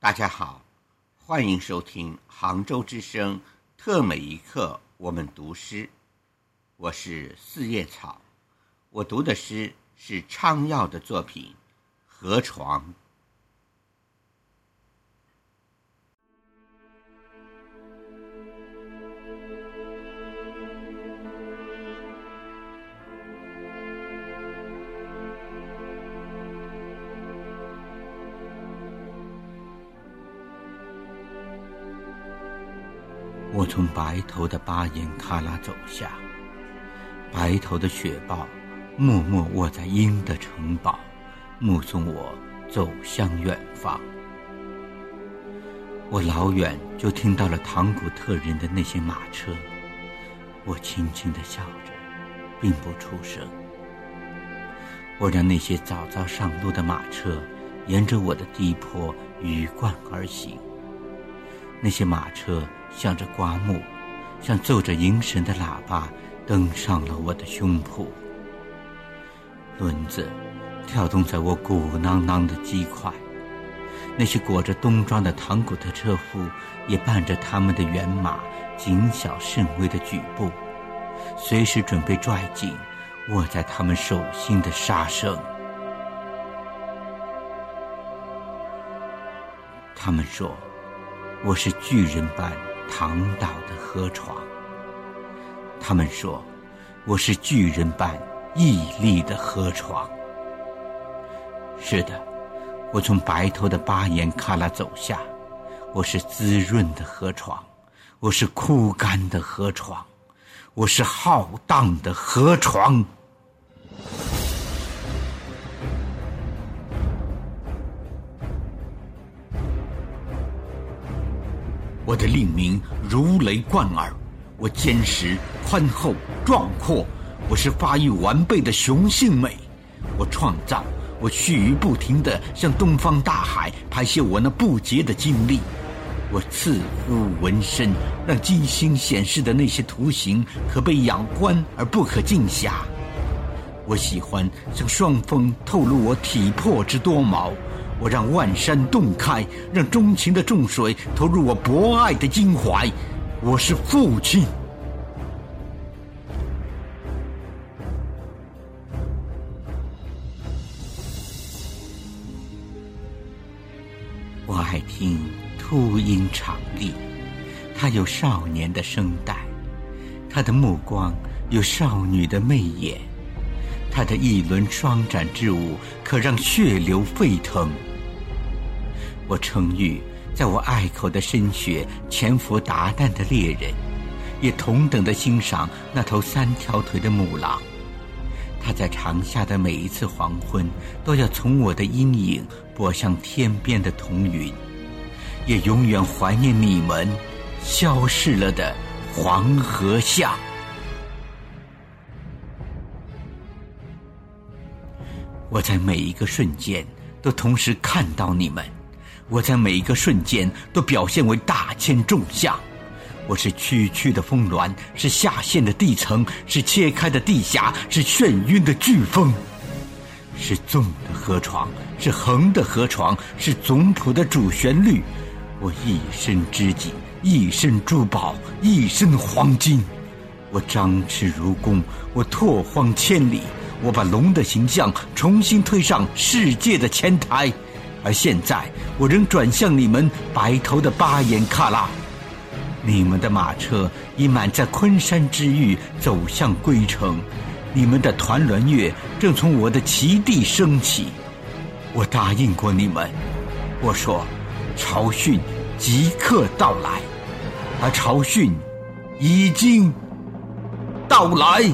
大家好，欢迎收听杭州之声特每一课我们读诗，我是四叶草，我读的诗是昌耀的作品《河床》。我从白头的巴颜喀拉走下，白头的雪豹默默卧在鹰的城堡，目送我走向远方。我老远就听到了唐古特人的那些马车，我轻轻地笑着，并不出声。我让那些早早上路的马车沿着我的低坡鱼贯而行，那些马车。向着刮目，像奏着迎神的喇叭，登上了我的胸脯。轮子跳动在我鼓囊囊的肌块，那些裹着冬装的唐古特车夫也伴着他们的辕马，谨小慎微的举步，随时准备拽紧握在他们手心的杀生。他们说：“我是巨人般。”躺倒的河床，他们说我是巨人般屹立的河床。是的，我从白头的巴颜喀拉走下，我是滋润的河床，我是枯干的河床，我是浩荡的河床。我的令名如雷贯耳，我坚实、宽厚、壮阔，我是发育完备的雄性美。我创造，我须臾不停地向东方大海排泄我那不竭的精力。我刺肤纹身，让金星显示的那些图形可被仰观而不可尽暇。我喜欢向双峰透露我体魄之多毛。我让万山洞开，让钟情的众水投入我博爱的襟怀。我是父亲。我爱听秃鹰长立，它有少年的声带，它的目光有少女的媚眼，他的一轮双展之舞可让血流沸腾。我称誉，在我隘口的深雪潜伏达旦的猎人，也同等的欣赏那头三条腿的母狼。它在长夏的每一次黄昏，都要从我的阴影拨向天边的彤云，也永远怀念你们消逝了的黄河下。我在每一个瞬间都同时看到你们。我在每一个瞬间都表现为大千众相，我是区区的峰峦，是下陷的地层，是切开的地峡，是眩晕的飓风，是纵的河床，是横的河床，是总谱的主旋律。我一身织锦，一身珠宝，一身黄金。我张弛如弓，我拓荒千里，我把龙的形象重新推上世界的前台。而现在，我仍转向你们白头的巴颜喀拉，你们的马车已满在昆山之域走向归程，你们的团栾月正从我的旗地升起。我答应过你们，我说，朝训即刻到来，而朝训已经到来。